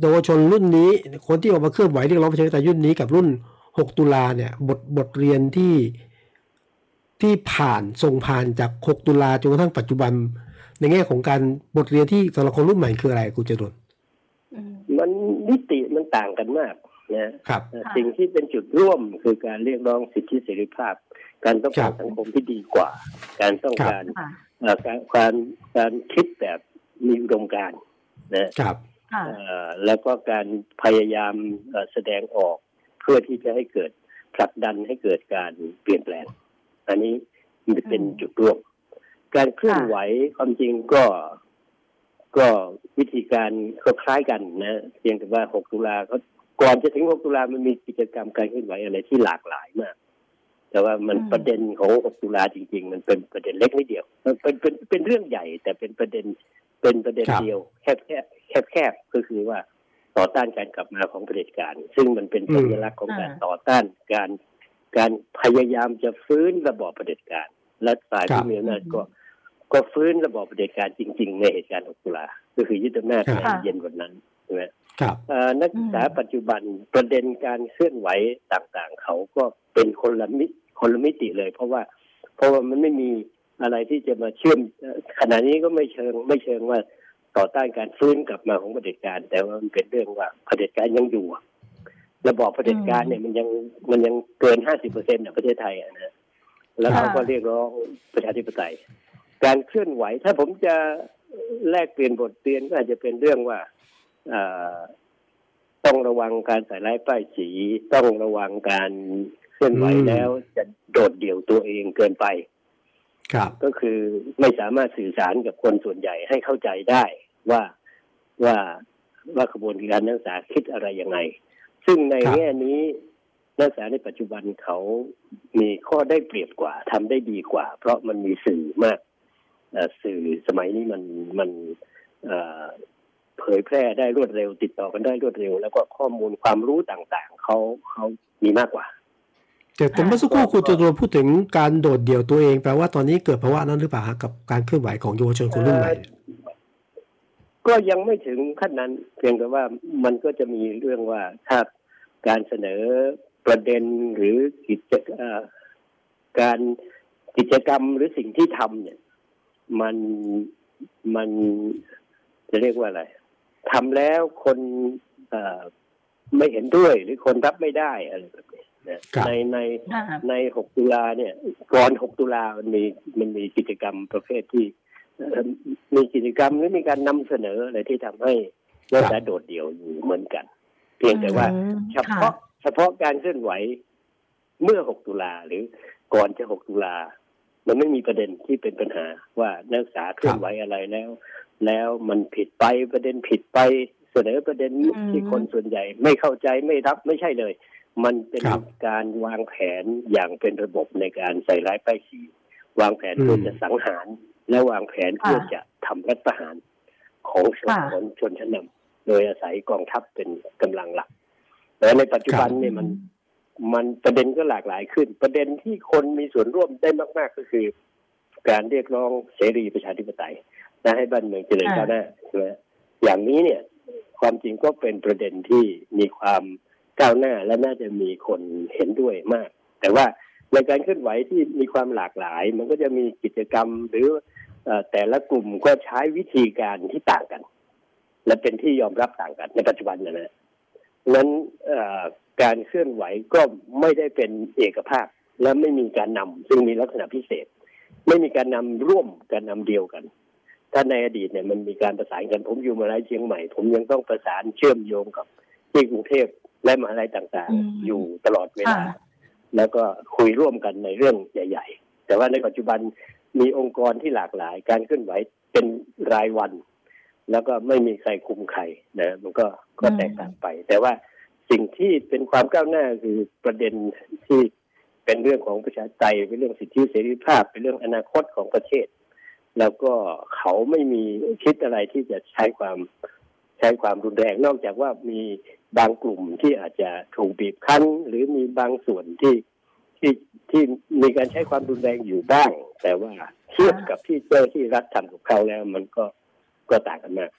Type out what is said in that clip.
เยาวชนรุ่นนี้ คนที่ออกมาเคลื่อนไหวเรียกร้องประชาธิปไตยรุ่นนี้กับรุ่น 6 ตุลาเนี่ยบทบทเรียนที่ที่ผ่านส่งผ่านจาก 6 ตุลาจนกระทั่งปัจจุบัน ในแง่ของการบทเรียนที่สำหรับคนรุ่นใหม่คืออะไรคุณจรนอืมมันนิติมันต่างกันมากนะครับค่ะสิ่งที่เป็นจุดร่วมคือการเรียกร้องสิทธิเสรีภาพ การต้องการครับสังคมที่ดีกว่า การต้องครับการค่ะเอ่อการการการคิดแบบมีอุดมการณ์นะครับค่ะเอ่อ แล้วก็การพยายามเอ่อแสดงออกเพื่อที่จะให้เกิดผลักดันให้เกิดการเปลี่ยนแปลง อันนี้มันเป็นอืมจุดร่วม การเคลื่อนค่ะไหวความจริงก็ก็วิธีการก็คล้ายกันนะ เพียงแต่ว่า 6 ตุลาเขาก่อนจะถึง 6 ตุลามันมีกิจกรรมการเคลื่อนไหวอะไรที่หลากหลายมาก แต่ว่ามันอืมประเด็นของ 6 ตุลาจริง ๆ มันเป็นประเด็นเล็กนิดเดียว มันเป็นเป็นเป็นเรื่องใหญ่ แต่เป็นประเด็น เป็นประเด็นครับเดียว แคบแคบแคบแคบก็คือว่าต่อต้านการกลับมาของเผด็จการ ซึ่งมันเป็นสัญลักษณ์ของการอ่าต่อต้านการการพยายามจะฟื้นระบอบเผด็จการ และฝ่ายครัผู้บมีอำนาจก็ก็ฟื้นระบอบเผด็จการจริง ๆ ในเหตุการณ์6ตุลาก็คือยึดอำนาจครับในเย็นวันนั้นใช่ไหมครับเอ่อนักศึกษาอืมปัจจุบันประเด็นการเคลื่อนไหวต่างๆ เขาก็เป็นคนละมิคนละมิติเลย เพราะว่าเพราะว่ามันไม่มี อะไรที่จะมาเชื่อมเอ่อขณะนี้ก็ไม่เชิงไม่เชิงว่าต่อต้านการฟื้นกลับมาของเผด็จการ แต่ว่ามันเป็นเรื่องว่าเผด็จการยังอยู่อะระบอบเผด็จการเนี่ยมันยังมันยังเกินห้าสิบเปอร์เซ็นต์ประเทศไทยอะนะแล้วเขาก็เรียกร้องประชาธิปไตย การเคลื่อนไหว ถ้าผมจะแลกเปลี่ยนบทเรียนก็อาจจะเป็นเรื่องว่าเอ่อต้องระวังการใส่ร้ายป้ายสีต้องระวังการเคลื่อนไหวอืมแล้วจะโดดเดี่ยวตัวเองเกินไปครับ ก็คือไม่สามารถสื่อสารกับคนส่วนใหญ่ให้เข้าใจได้ว่าว่าว่าขบวนการนักศึกษาคิดอะไรยังไง ซึ่งในครับแง่นี้นักศึกษาในปัจจุบันเขามีข้อได้เปรียบกว่าทำได้ดีกว่า เพราะมันมีสื่อมากเอ่อสื่อสมัยนี้มันมันเอ่อเผยแพร่ได้รวดเร็ว ติดต่อกันได้รวดเร็ว แล้วก็ข้อมูลความรู้ต่างๆเขาเขามีมากกว่า แต่แต่เมื่อสักครู่คุณจรนพูดถึงการโดดเดี่ยวตัวเองแปลว่าตอนนี้เกิดภาวะนั้นหรือเปล่าฮะกับการเคลื่อนไหวของเยาวชนคนรุ่นใหม่เนี่ยก็ยังไม่ถึงขั้นนั้น เพียงแต่ว่ามันก็จะมีเรื่องว่าถ้าการเสนอประเด็นหรือกิจเอ่อการกิจกรรมหรือสิ่งที่ทำเนี่ย มันมันจะเรียกว่าอะไรทำแล้วคนเอ่อไม่เห็นด้วยหรือคนรับไม่ได้อะไรแบบ นี้นะครับในในค่ะใน6ตุลาเนี่ยก่อน6ตุลามันมีมันมีกิจกรรมประเภทที่เอ่อมีกิจกรรมหรือมีการนำเสนออะไรที่ทำให้นักศึกษาโดดเดี่ยวอยู่เหมือนกัน เพียงแต่ว่าอืมเฉพาะเฉพาะการเคลื่อนไหวเมื่อ 6 ตุลาหรือก่อนจะ 6 ตุลา มันไม่มีประเด็นที่เป็นปัญหาว่านักศึกษาเคลื่อนไหวอะไรแล้ว แล้วมันผิดไปประเด็นผิดไปเสนอประเด็นอืมที่คนส่วนใหญ่ ไม่เข้าใจไม่รับไม่ใช่เลย มันเป็นครับการวางแผนอย่างเป็นระบบในการใส่ร้ายป้ายสีวางแผนเพื่อมจะสังหาร และวางแผนเพื่อจะทำรัฐประหารของชนค่ะของชนชั้นนำโดยอาศัยกองทัพเป็นกำลังหลักแต่ในปัจจุบันเนี่ยมันมันประเด็นก็หลากหลายขึ้น ประเด็นที่คนมีส่วนร่วมได้มาก ๆ ก็คือ การเรียกร้องเสรีประชาธิปไตยและให้บ้านเมืองเจริญอ่าก้าวหน้าใช่ไหมอย่างนี้เนี่ย ความจริงก็เป็นประเด็นที่มีความ ก้าวหน้าและน่าจะมีคนเห็นด้วยมาก แต่ว่าในการเคลื่อนไหวที่มีความหลากหลาย มันก็จะมีกิจกรรมหรือแต่ละกลุ่มก็ใช้วิธีการที่ต่างกัน และเป็นที่ยอมรับต่างกัน ในปัจจุบันนะนะนั้นการเคลื่อนไหวก็ไม่ได้เป็นเอกภาพ และไม่มีการนำซึ่งมีลักษณะพิเศษ ไม่มีการนำร่วมการนำเดียวกัน ถ้าในอดีตเนี่ยมันมีการประสานกันผมอยู่มหาลัยเชียงใหม่ ผมยังต้องประสานเชื่อมโยงกับที่กรุงเทพ และมหาลัยต่างอืมๆอยู่ตลอดเวลาค่ะแล้วก็คุยร่วมกันในเรื่องใหญ่ ๆ แต่ว่าในปัจจุบันมีองค์กรที่หลากหลาย การเคลื่อนไหวเป็นรายวัน แล้วก็ไม่มีใครคุมใครนะมันก็ก็อืมแตกต่างไป แต่ว่าสิ่งที่เป็นความก้าวหน้าคือประเด็นที่เป็นเรื่องของประชาธิปไตยเป็นเรื่องสิทธิเสรีภาพ เป็นเรื่องอนาคตของประเทศ แล้วก็เขาไม่มีคิดอะไรที่จะใช้ความใช้ความรุนแรงนอกจากว่ามี บางกลุ่มที่อาจจะถูกบีบคั้น หรือมีบางส่วนที่ที่ที่มีการใช้ความรุนแรงอยู่บ้าง แต่ว่าเทียบกับที่เจ้าที่รัฐทำกับเขาแล้ว มันก็ก็ต่างกันมาก